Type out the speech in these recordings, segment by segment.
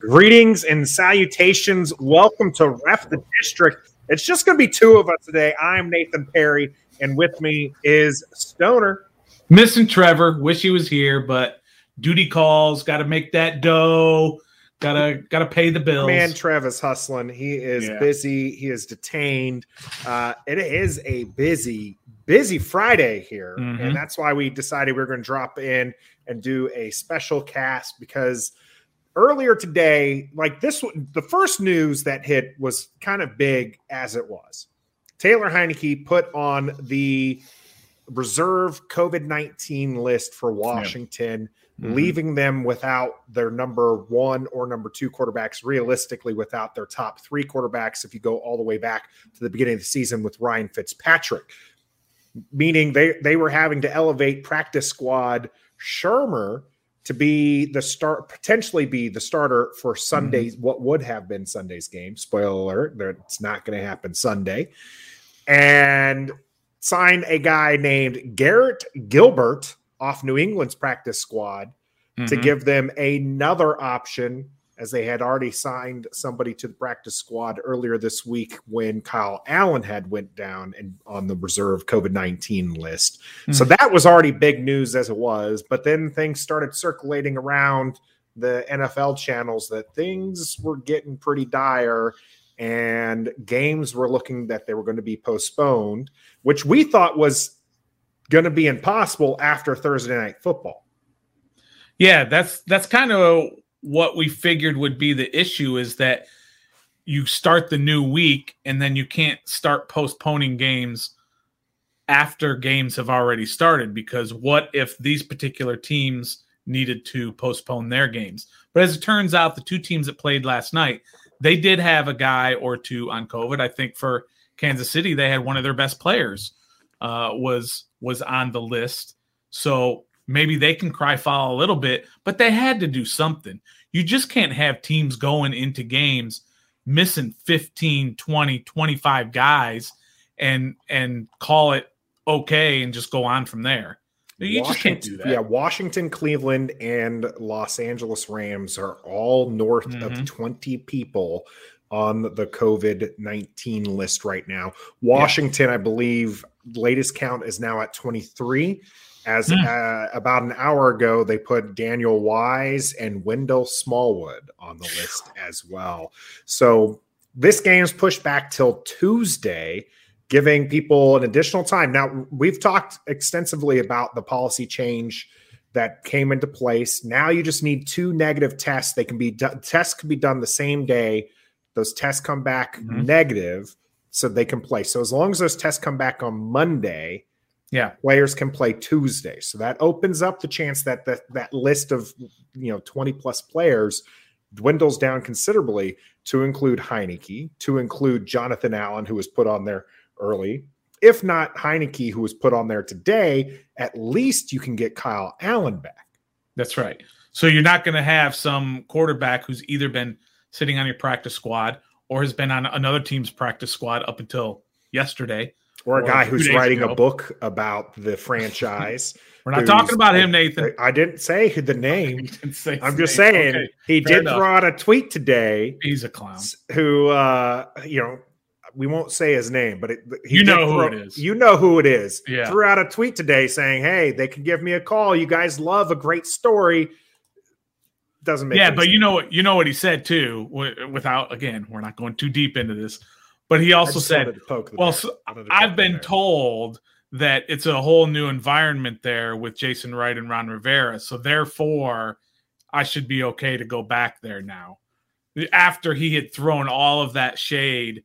Greetings and salutations. Welcome to Ref the District. It's just going to be two of us today. I'm Nathan Perry, and with me is Stoner. Missing Trevor. Wish he was here, but duty calls. Got to make that dough. Gotta gotta pay the bills. Man, Travis hustling. He is yeah. busy. He is detained. Uh, it is a busy, busy Friday here, mm-hmm. and that's why we decided we are going to drop in and do a special cast because earlier today, like this, the first news that hit was kind of big as it was. Taylor Heinicke put on the reserve COVID 19 list for Washington, yeah. mm-hmm. leaving them without their number one or number two quarterbacks, realistically, without their top three quarterbacks, if you go all the way back to the beginning of the season with Ryan Fitzpatrick. Meaning they, they were having to elevate practice squad Shurmur to be the start, potentially be the starter for Sunday's mm-hmm. what would have been Sunday's game. Spoiler alert: it's not going to happen Sunday. And signed a guy named Garrett Gilbert off New England's practice squad mm-hmm. to give them another option as they had already signed somebody to the practice squad earlier this week when Kyle Allen had went down and on the reserve COVID-19 list. Mm-hmm. So that was already big news as it was, but then things started circulating around the NFL channels that things were getting pretty dire and games were looking that they were going to be postponed, which we thought was going to be impossible after Thursday night football. Yeah, that's that's kind of what we figured would be the issue is that you start the new week and then you can't start postponing games after games have already started because what if these particular teams needed to postpone their games? But as it turns out the two teams that played last night they did have a guy or two on covid. I think for kansas city they had one of their best players uh, was was on the list. So maybe they can cry foul a little bit, but they had to do something. You just can't have teams going into games missing 15, 20, 25 guys and and call it okay and just go on from there. You just can't do that. Yeah, Washington, Cleveland, and Los Angeles Rams are all north mm-hmm. of 20 people on the COVID 19 list right now. Washington, yeah. I believe, latest count is now at 23. As mm. uh, about an hour ago, they put Daniel Wise and Wendell Smallwood on the list as well. So this game's pushed back till Tuesday, giving people an additional time. Now, we've talked extensively about the policy change that came into place. Now you just need two negative tests. They can be tests can be done the same day. Those tests come back mm-hmm. negative, so they can play. So as long as those tests come back on Monday, yeah, players can play Tuesday. So that opens up the chance that that, that list of you know 20 plus players dwindles down considerably to include Heinicke, to include Jonathan Allen, who was put on there early. If not Heinicke, who was put on there today, at least you can get Kyle Allen back. That's right. So you're not going to have some quarterback who's either been sitting on your practice squad or has been on another team's practice squad up until yesterday or a guy who's writing ago. a book about the franchise. We're not talking about him, Nathan. I, I didn't say the name. Say I'm just name. saying okay, he did enough. throw out a tweet today. He's a clown. Who, uh, you know, we won't say his name, but it, you know throw, who it is. You know who it is. Yeah. Threw out a tweet today saying, "Hey, they can give me a call. You guys love a great story." Doesn't make sense. yeah, but sense. you know what? You know what he said too. Without again, we're not going too deep into this but he also said, "Well, so I've been told that it's a whole new environment there with Jason Wright and Ron Rivera, so therefore I should be okay to go back there now." After he had thrown all of that shade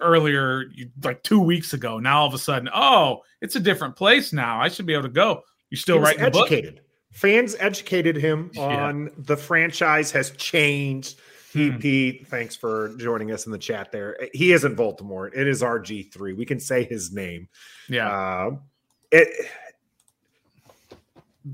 earlier, like two weeks ago, now all of a sudden, oh, it's a different place now. I should be able to go. You still writing educated. Fans educated him on yeah. the franchise has changed Hmm. Pete, thanks for joining us in the chat there. He isn't Voldemort. It is RG3. We can say his name. Yeah. Uh, it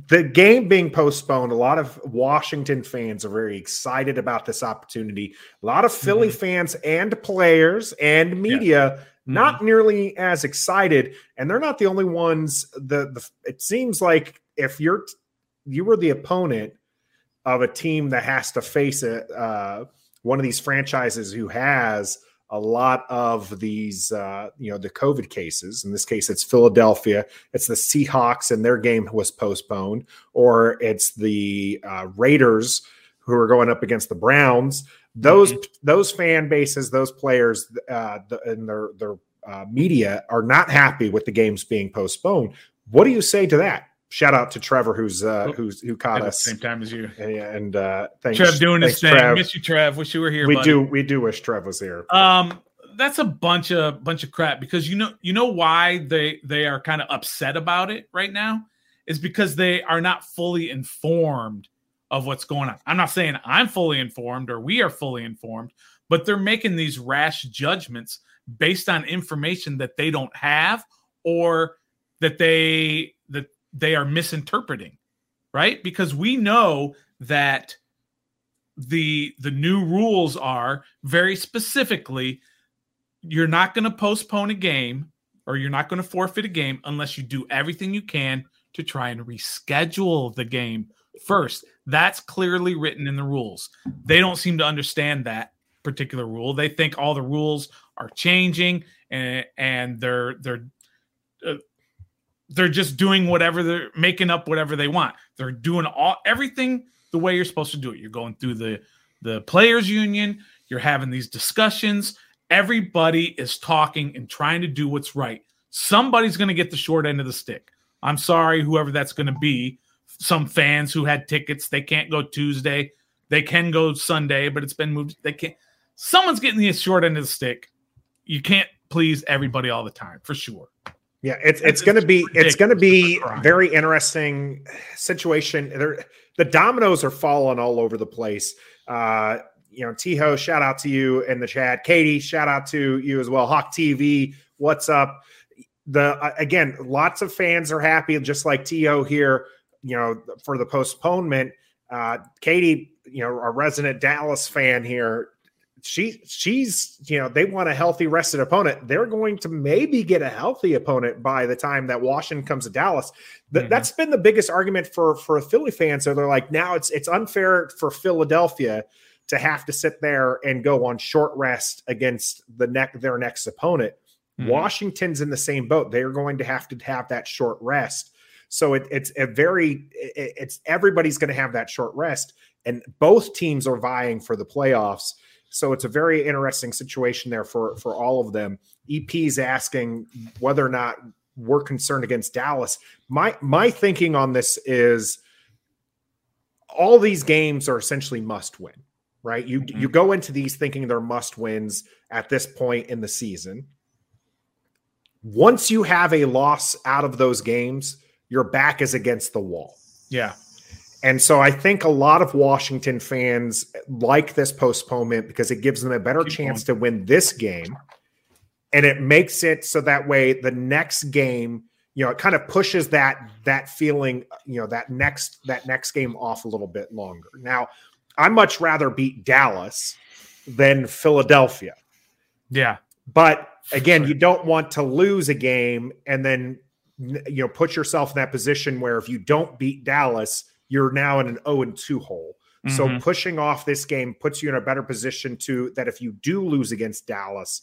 the game being postponed, a lot of Washington fans are very excited about this opportunity. A lot of Philly mm-hmm. fans and players and media yeah. mm-hmm. not nearly as excited, and they're not the only ones. The, the it seems like if you're you were the opponent of a team that has to face a, uh, one of these franchises who has a lot of these, uh, you know, the COVID cases. In this case, it's Philadelphia. It's the Seahawks, and their game was postponed, or it's the uh, Raiders who are going up against the Browns. Those mm-hmm. those fan bases, those players, uh, the, and their their uh, media are not happy with the games being postponed. What do you say to that? Shout out to Trevor, who's uh, who's who caught us same time as you. And, uh, thanks, Trev doing his thing. Trev. Miss you, Trev. Wish you were here. We buddy. do. We do wish Trev was here. Um, that's a bunch of bunch of crap because you know you know why they they are kind of upset about it right now is because they are not fully informed of what's going on. I'm not saying I'm fully informed or we are fully informed, but they're making these rash judgments based on information that they don't have or that they they are misinterpreting, right? Because we know that the the new rules are very specifically you're not going to postpone a game or you're not going to forfeit a game unless you do everything you can to try and reschedule the game first. That's clearly written in the rules. They don't seem to understand that particular rule. They think all the rules are changing and and they're they're they're just doing whatever they're making up whatever they want. They're doing all everything the way you're supposed to do it. You're going through the the players union, you're having these discussions, everybody is talking and trying to do what's right. Somebody's going to get the short end of the stick. I'm sorry whoever that's going to be. Some fans who had tickets, they can't go Tuesday. They can go Sunday, but it's been moved. They can't. Someone's getting the short end of the stick. You can't please everybody all the time, for sure. Yeah, it's it's, going to be it's going to be very interesting situation. There, the dominoes are falling all over the place. Uh, you know, Tiho, shout out to you in the chat. Katie, shout out to you as well. Hawk TV, what's up? The uh, again, lots of fans are happy, just like Tiho here. You know, for the postponement. Uh, Katie, you know, a resident Dallas fan here, she she's you know they want a healthy rested opponent. They're going to maybe get a healthy opponent by the time that washington comes to dallas. Th- mm-hmm. that's been the biggest argument for for philly fan so they're like now it's it's unfair for philadelphia to have to sit there and go on short rest against the neck their next opponent. Mm-hmm. washington's in the same boat. They're going to have to have that short rest. So it, it's a very it, it's everybody's going to have that short rest and both teams are vying for the playoffs so it's a very interesting situation there for for all of them. EP's asking whether or not we're concerned against Dallas. My my thinking on this is all these games are essentially must win, right? You mm-hmm. you go into these thinking they're must wins at this point in the season. Once you have a loss out of those games, your back is against the wall. Yeah. And so I think a lot of Washington fans like this postponement because it gives them a better Keep chance going. to win this game. And it makes it so that way the next game, you know, it kind of pushes that that feeling, you know, that next that next game off a little bit longer. Now, I much rather beat Dallas than Philadelphia. Yeah. But again, you don't want to lose a game and then you know put yourself in that position where if you don't beat Dallas, you're now in an 0 and 2 hole. Mm-hmm. So pushing off this game puts you in a better position to that if you do lose against Dallas,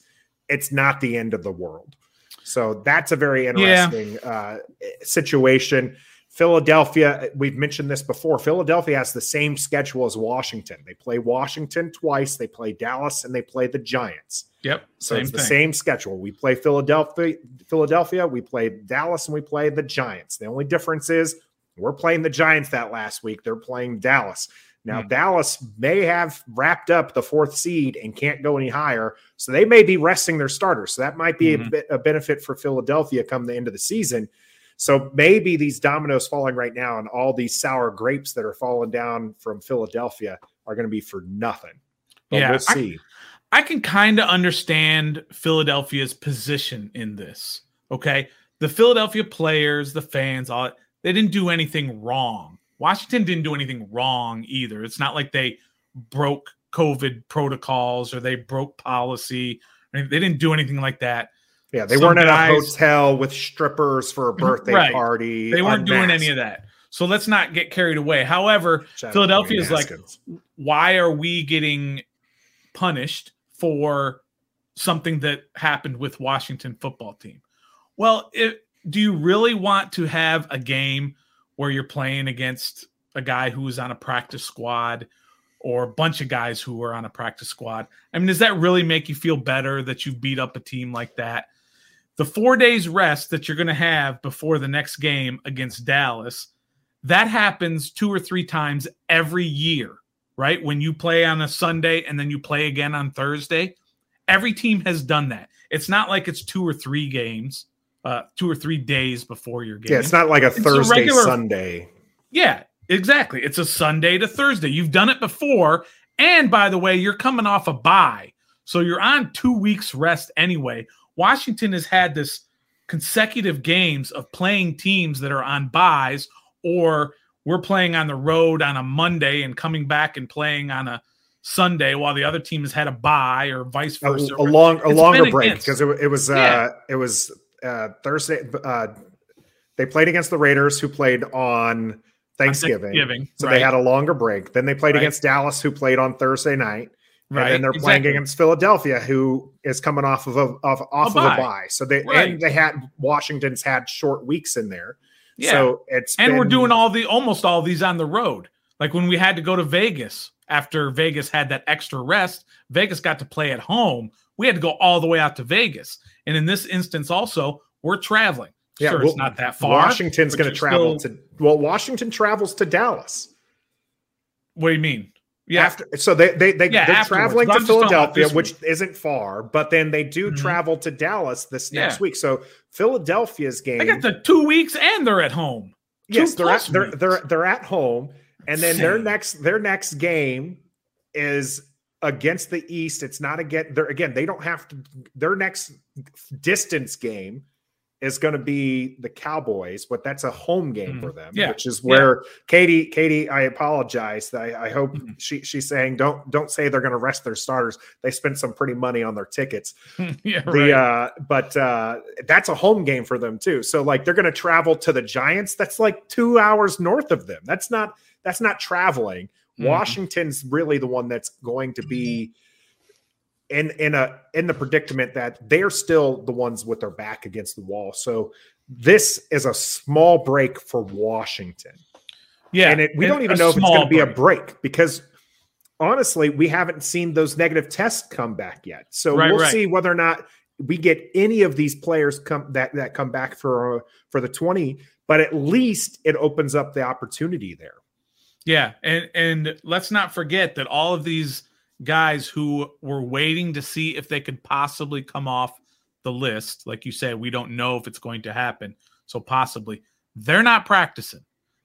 it's not the end of the world. So that's a very interesting yeah. uh, situation. Philadelphia, we've mentioned this before. Philadelphia has the same schedule as Washington. They play Washington twice, they play Dallas, and they play the Giants. Yep. So it's the thing. same schedule. We play Philadelphia, Philadelphia, we play Dallas, and we play the Giants. The only difference is we're playing the Giants that last week. They're playing Dallas. Now, mm-hmm. Dallas may have wrapped up the fourth seed and can't go any higher. So they may be resting their starters. So that might be mm-hmm. a, bit, a benefit for Philadelphia come the end of the season. So maybe these dominoes falling right now and all these sour grapes that are falling down from Philadelphia are going to be for nothing. But yeah, we'll see. I, I can kind of understand Philadelphia's position in this. Okay. The Philadelphia players, the fans, all they didn't do anything wrong. Washington didn't do anything wrong either. It's not like they broke COVID protocols or they broke policy. I mean, they didn't do anything like that. Yeah, they Some weren't guys, at a hotel with strippers for a birthday right. party. They weren't unmasked. doing any of that. So let's not get carried away. However, Shout Philadelphia is like, why are we getting punished for something that happened with Washington football team? Well, it, do you really want to have a game where you're playing against a guy who is on a practice squad or a bunch of guys who are on a practice squad? I mean, does that really make you feel better that you beat up a team like that? The four days rest that you're going to have before the next game against Dallas, that happens two or three times every year, right? When you play on a Sunday and then you play again on Thursday. Every team has done that. It's not like it's two or three games uh, two or three days before your game. Yeah, it's not like a it's Thursday, a regular, Sunday. Yeah, exactly. It's a Sunday to Thursday. You've done it before. And by the way, you're coming off a bye. So you're on two weeks rest anyway. Washington has had this consecutive games of playing teams that are on buys, or we're playing on the road on a Monday and coming back and playing on a Sunday while the other team has had a bye or vice versa. A, a long, a longer break because it, it, was, yeah. uh, it was uh, Thursday. Uh, they played against the Raiders, who played on Thanksgiving. Thanksgiving so right. they had a longer break. Then they played right. against Dallas, who played on Thursday night. Right. And then they're exactly. playing against Philadelphia, who is coming off of a of, off a of bye. a bye. So they right. and they had Washington's had short weeks in there. Yeah. So it's and been, we're doing all the almost all these on the road. Like when we had to go to Vegas after Vegas had that extra rest, Vegas got to play at home. We had to go all the way out to Vegas. And in this instance, also, we're traveling. Yeah, sure, well, it's not that far. Washington's going to travel still... to well, Washington travels to Dallas. What do you mean? Yeah. After so they they, they yeah, they're traveling to Philadelphia, which isn't far, but then they do mm-hmm. travel to Dallas this next yeah. week. So Philadelphia's game. They got the two weeks and they're at home. Yes, they they're at, they're, they're they're at home, and then Same. their next their next game is against the East. It's not again. They're again. They don't have to. Their next distance game is going to be the Cowboys, but that's a home game mm for them. Yeah. which is where yeah. Katie. Katie, I apologize. I, I hope mm she she's saying don't don't say they're going to rest their starters. They spent some pretty money on their tickets. yeah, the, right. Uh, but uh, that's a home game for them too. So like they're going to travel to the Giants. That's like two hours north of them. That's not that's not traveling. Mm-hmm. Washington's really the one that's going to be in in a in the predicament that they're still the ones with their back against the wall. So this is a small break for Washington. Yeah, and it, we don't even know if it's going to be a break because honestly, we haven't seen those negative tests come back yet. So right, we'll right. see whether or not we get any of these players come that that come back for uh, for the 20, but at least it opens up the opportunity there. Yeah, and and let's not forget that all of these guys who were waiting to see if they could possibly come off the list, like you said, we don't know if it's going to happen. So possibly they're not practicing.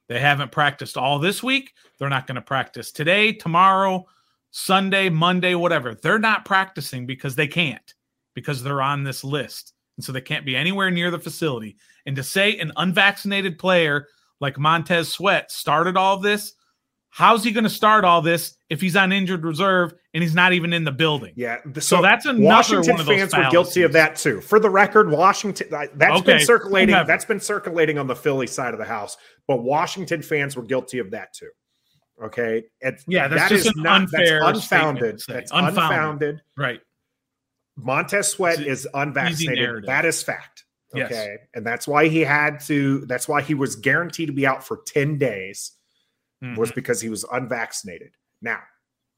They haven't practiced all this week. They're not going to practice today, tomorrow, Sunday, Monday, whatever. They're not practicing because they can't, because they're on this list. And so they can't be anywhere near the facility. And to say an unvaccinated player like Montez Sweat started all this, How's he going to start all this if he's on injured reserve and he's not even in the building? Yeah, so, so that's another Washington one of fans were guilty of that too. For the record, Washington that's okay. been circulating. Whatever. That's been circulating on the Philly side of the house, but Washington fans were guilty of that too. Okay, it's, yeah, that's that just is not, unfair, that's unfounded. That's unfounded. unfounded. Right. Montez Sweat is unvaccinated. That is fact. Okay, yes. and that's why he had to. That's why he was guaranteed to be out for ten days mm-hmm. was because he was unvaccinated. Now,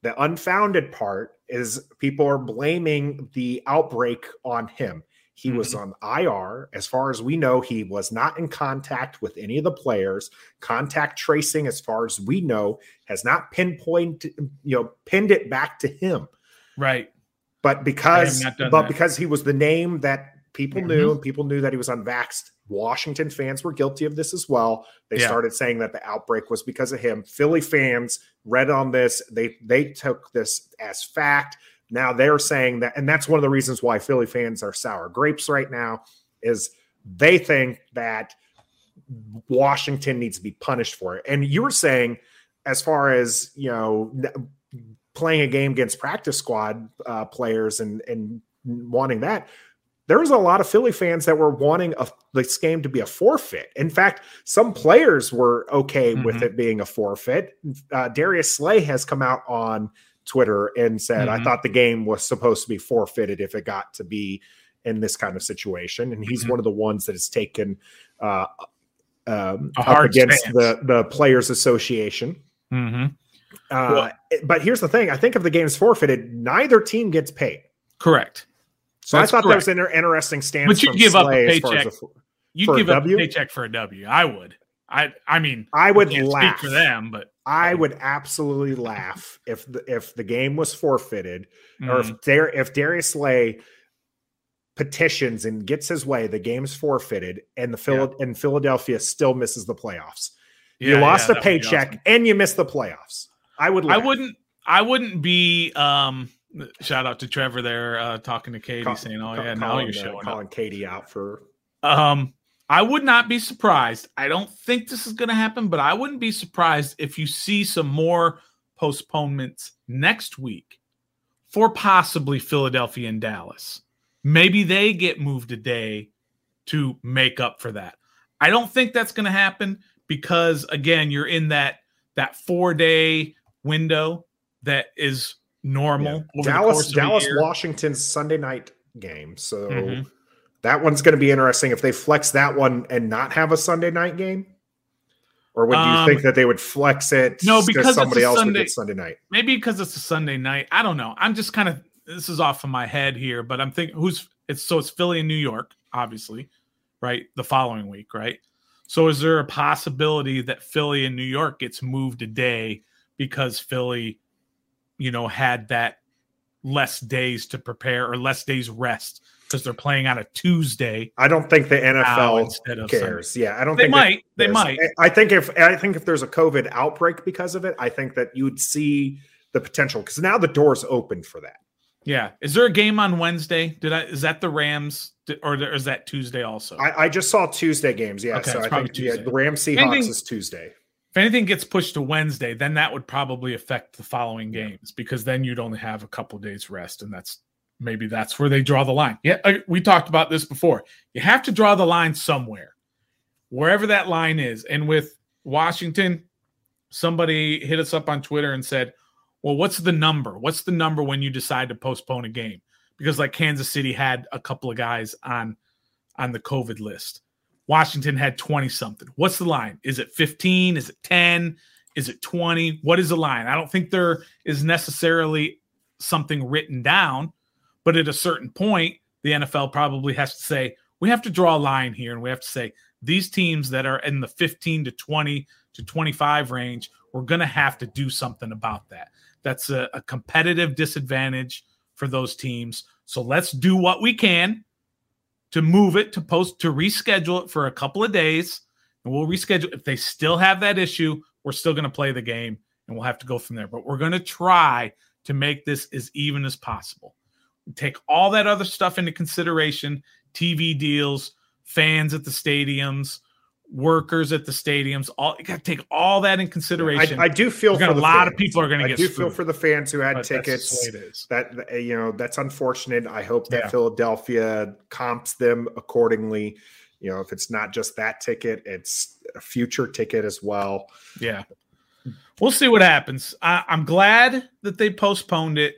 the unfounded part is people are blaming the outbreak on him. He mm-hmm. was on IR. As far as we know, he was not in contact with any of the players. Contact tracing, as far as we know, has not pinpointed, you know, pinned it back to him. Right. But because but that. because he was the name that people mm-hmm. knew and people knew that he was unvaxxed, Washington fans were guilty of this as well. They yeah. started saying that the outbreak was because of him. Philly fans read on this. They they took this as fact. Now they're saying that, and that's one of the reasons why Philly fans are sour grapes right now, is they think that Washington needs to be punished for it. And you were saying, as far as you know, playing a game against practice squad uh, players and and wanting that there was a lot of Philly fans that were wanting a, this game to be a forfeit. In fact, some players were okay mm-hmm. with it being a forfeit. Uh, Darius Slay has come out on Twitter and said, mm-hmm. "I thought the game was supposed to be forfeited if it got to be in this kind of situation." And he's mm-hmm. one of the ones that has taken uh, um, up against stance. the the Players Association. Mm-hmm. Uh, well, but here's the thing: I think if the game is forfeited, neither team gets paid. Correct. So I thought correct. that was an interesting stance. But you give up a paycheck. A, you give up a paycheck for a W. I would. I I mean, I would laugh for them, but I would absolutely laugh if the if the game was forfeited, mm. or if mm. Dar- if Darius Slay petitions and gets his way, the game's forfeited, and the Phil- yeah. and Philadelphia still misses the playoffs. Yeah, you lost yeah, a paycheck awesome. and you missed the playoffs. I would. Laugh. I wouldn't. I wouldn't be. um Shout out to Trevor there, uh, talking to Katie, call, saying, "Oh yeah, now you're showing calling up. Katie out for." Um, I would not be surprised. I don't think this is going to happen, but I wouldn't be surprised if you see some more postponements next week for possibly Philadelphia and Dallas. Maybe they get moved a day to make up for that. I don't think that's going to happen because again, you're in that that four day window that is normal. Yeah. Dallas, Dallas, Washington's Sunday night game. So mm-hmm. that one's going to be interesting if they flex that one and not have a Sunday night game. Or would you um, think that they would flex it? No, because somebody else Sunday, would get Sunday night. Maybe because it's a Sunday night. I don't know. I'm just kind of this is off of my head here, but I'm thinking who's it's so it's Philly and New York, obviously, right? The following week, right? So is there a possibility that Philly and New York gets moved a day because Philly you know, had that less days to prepare or less days rest because they're playing on a Tuesday. I don't think the NFL cares. Sunday. Yeah, I don't. Think they think might. They might. I think if I think if there's a COVID outbreak because of it, I think that you'd see the potential because now the door's open for that. Yeah. Is there a game on Wednesday? Did I? Is that the Rams or is that Tuesday also? I, I just saw Tuesday games. Yeah. Okay, so I think Tuesday. yeah, the Rams Seahawks Anything, is Tuesday if anything gets pushed to Wednesday, then that would probably affect the following games because then you'd only have a couple days rest, and that's maybe that's where they draw the line. Yeah, uh, we talked about this before. You have to draw the line somewhere, wherever that line is. And with Washington, somebody hit us up on Twitter and said, "Well, what's the number? What's the number when you decide to postpone a game?" Because like Kansas City had a couple of guys on on the COVID list. Washington had 20 something. What's the line? Is it 15? Is it 10? Is it 20? What is the line? I don't think there is necessarily something written down, but at a certain point, the NFL probably has to say, we have to draw a line here and we have to say, these teams that are in the 15 to 20 to 25 range, we're going to have to do something about that. That's a, a competitive disadvantage for those teams. So let's do what we can to move it to post to reschedule it for a couple of days. And we'll reschedule if they still have that issue we're still going to play the game and we'll have to go from there. But we're going to try to make this as even as possible. Take all that other stuff into consideration tv deals fans at the stadiums workers at the stadiums. All you got to take all that in consideration. I, I do feel for a lot fans. of people are going to get. I do screwed, feel for the fans who had tickets. That you know that's unfortunate. I hope that yeah. Philadelphia comps them accordingly. You know, if it's not just that ticket, it's a future ticket as well. Yeah, we'll see what happens. I, I'm glad that they postponed it,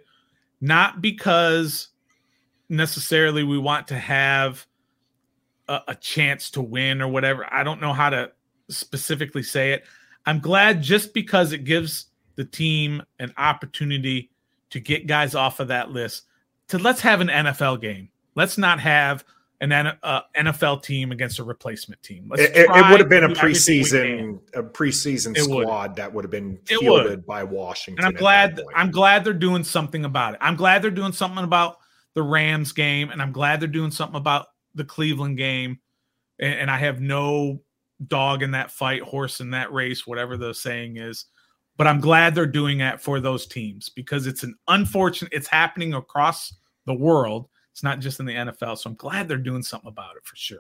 not because necessarily we want to have a, a chance to win or whatever. I don't know how to specifically say it. I'm glad just because it gives the team an opportunity to get guys off of that list to let's have an NFL game. Let's not have an uh, NFL team against a replacement team. It, it, would have been a preseason a preseason it squad would. that would have been fielded by Washington. And I'm glad I'm glad they're doing something about it. I'm glad they're doing something about the Rams game, and I'm glad they're doing something about the Cleveland game, and, and I have no dog in that fight, horse in that race, whatever the saying is. But I'm glad they're doing that for those teams because it's an unfortunate. It's happening across the world. It's not just in the NFL. So I'm glad they're doing something about it for sure.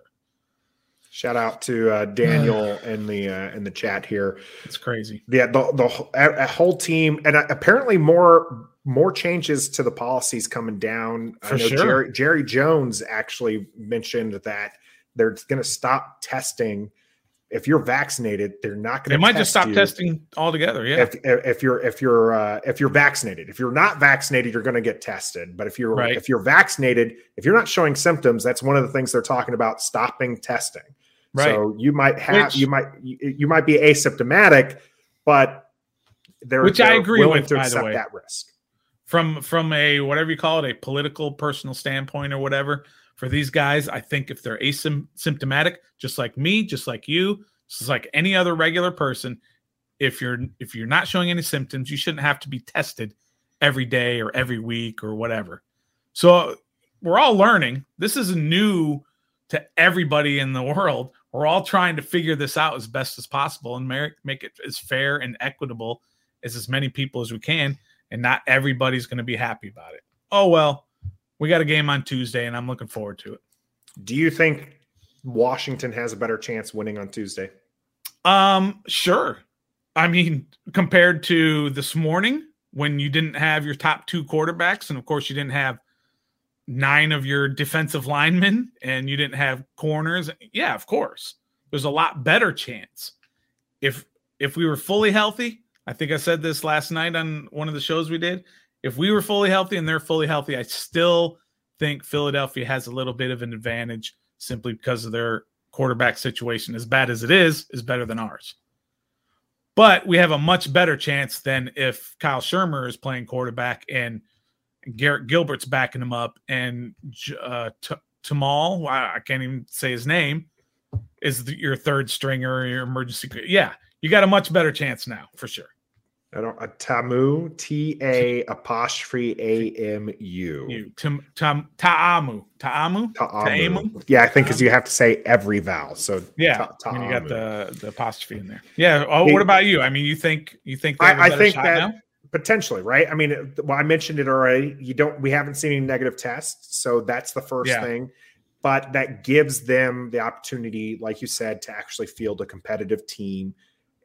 Shout out to uh, Daniel in the uh, in the chat here. It's crazy. Yeah, the the whole team, and uh, apparently more more changes to the policies coming down. For I know sure. Jerry, Jerry Jones actually mentioned that they're going to stop testing. If you're vaccinated, they're not going to. They might just stop you testing altogether. Yeah. If, if you're if you're uh, if you're vaccinated, if you're not vaccinated, you're going to get tested. But if you're Right. if you're vaccinated, if you're not showing symptoms, that's one of the things they're talking about stopping testing. right. So you might have Which- you might you, you might be asymptomatic, but they're Which I they're agree willing with, to by the accept way. that risk. From from a whatever you call it, a political personal standpoint or whatever, for these guys, I think if they're asymptomatic, just like me, just like you, just like any other regular person, if you're if you're not showing any symptoms, you shouldn't have to be tested every day or every week or whatever. So we're all learning. This is new to everybody in the world. We're all trying to figure this out as best as possible and make, make it as fair and equitable as as many people as we can. And not everybody's going to be happy about it. Oh well, we got a game on Tuesday, and I'm looking forward to it. Do you think Washington has a better chance winning on Tuesday? Um, sure. I mean, compared to this morning when you didn't have your top two quarterbacks, and of course you didn't have nine of your defensive linemen, and you didn't have corners. Yeah, of course, there's a lot better chance if if we were fully healthy. I think I said this last night on one of the shows we did. If we were fully healthy and they're fully healthy, I still think Philadelphia has a little bit of an advantage simply because of their quarterback situation. As bad as it is, is better than ours. But we have a much better chance than if Kyle Shurmur is playing quarterback and Garrett Gilbert's backing him up and uh, T- Tamal, I can't even say his name, is the, your third stringer your emergency. Yeah, you got a much better chance now for sure. I don't. A Tamu, T A apostrophe A M U. You Tam, Tam, Taamu Taamu Ta'amu. Yeah, I think because you have to say every vowel. So Yeah, Ta- when you got the the apostrophe in there. Yeah. Oh, what about you? I mean, you think you think they have a I, I think shot that now? potentially, right? I mean, uh, it- well, I mentioned it already. You don't. We haven't seen any negative tests, so that's the first Yeah. thing. But that gives them the opportunity, like you said, to actually field a competitive team,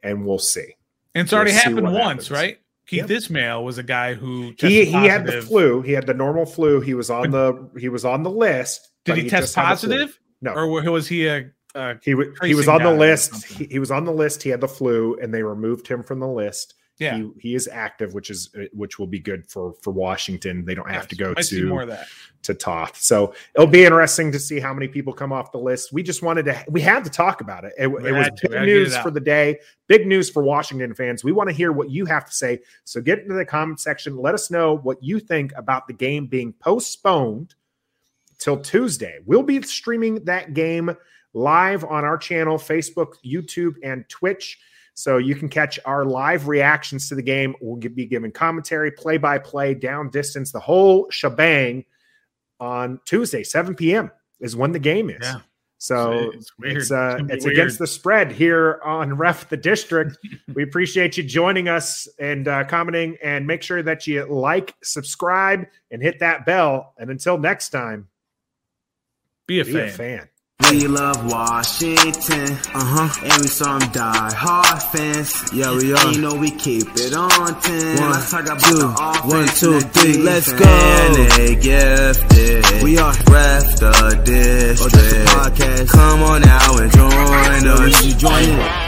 and we'll see. And it's already We'll happened once, happens. right? Keith Yep. Ismail was a guy who He he had the flu. He had the normal flu. He was on the he was on the list. Did but he, test just had the flu. positive, No, or was he a? a he he was on the list. He, he was on the list. He had the flu, and they removed him from the list. Yeah, He, he is active, which is uh, which will be good for for Washington. They don't have to go more to to Toth. So it'll be interesting to see how many people come off the list. We just wanted to we had to talk about it. It, it was to. big We had to get news for the day. Big news for Washington fans. We want to hear what you have to say. So get into the comment section. Let us know what you think about the game being postponed till Tuesday. We'll be streaming that game live on our channel, Facebook, YouTube, and Twitch. So you can catch our live reactions to the game. We'll be giving commentary, play by play, down distance, the whole shebang on Tuesday, 7 p.m. is when the game is. Yeah. So It's it's uh, it's weird. against the spread here on Ref the District. we appreciate you joining us and uh, commenting, and make sure that you like, subscribe, and hit that bell. And until next time, Be a be fan. a fan. We love Washington, uh huh, and we some die hard fans. Yeah, we are. And you know we keep it on ten. One, Let's talk about two, the offense one, two, three, let's go. And they gifted. We are ref the district. Oh, podcast. Come on now and join us. Join in.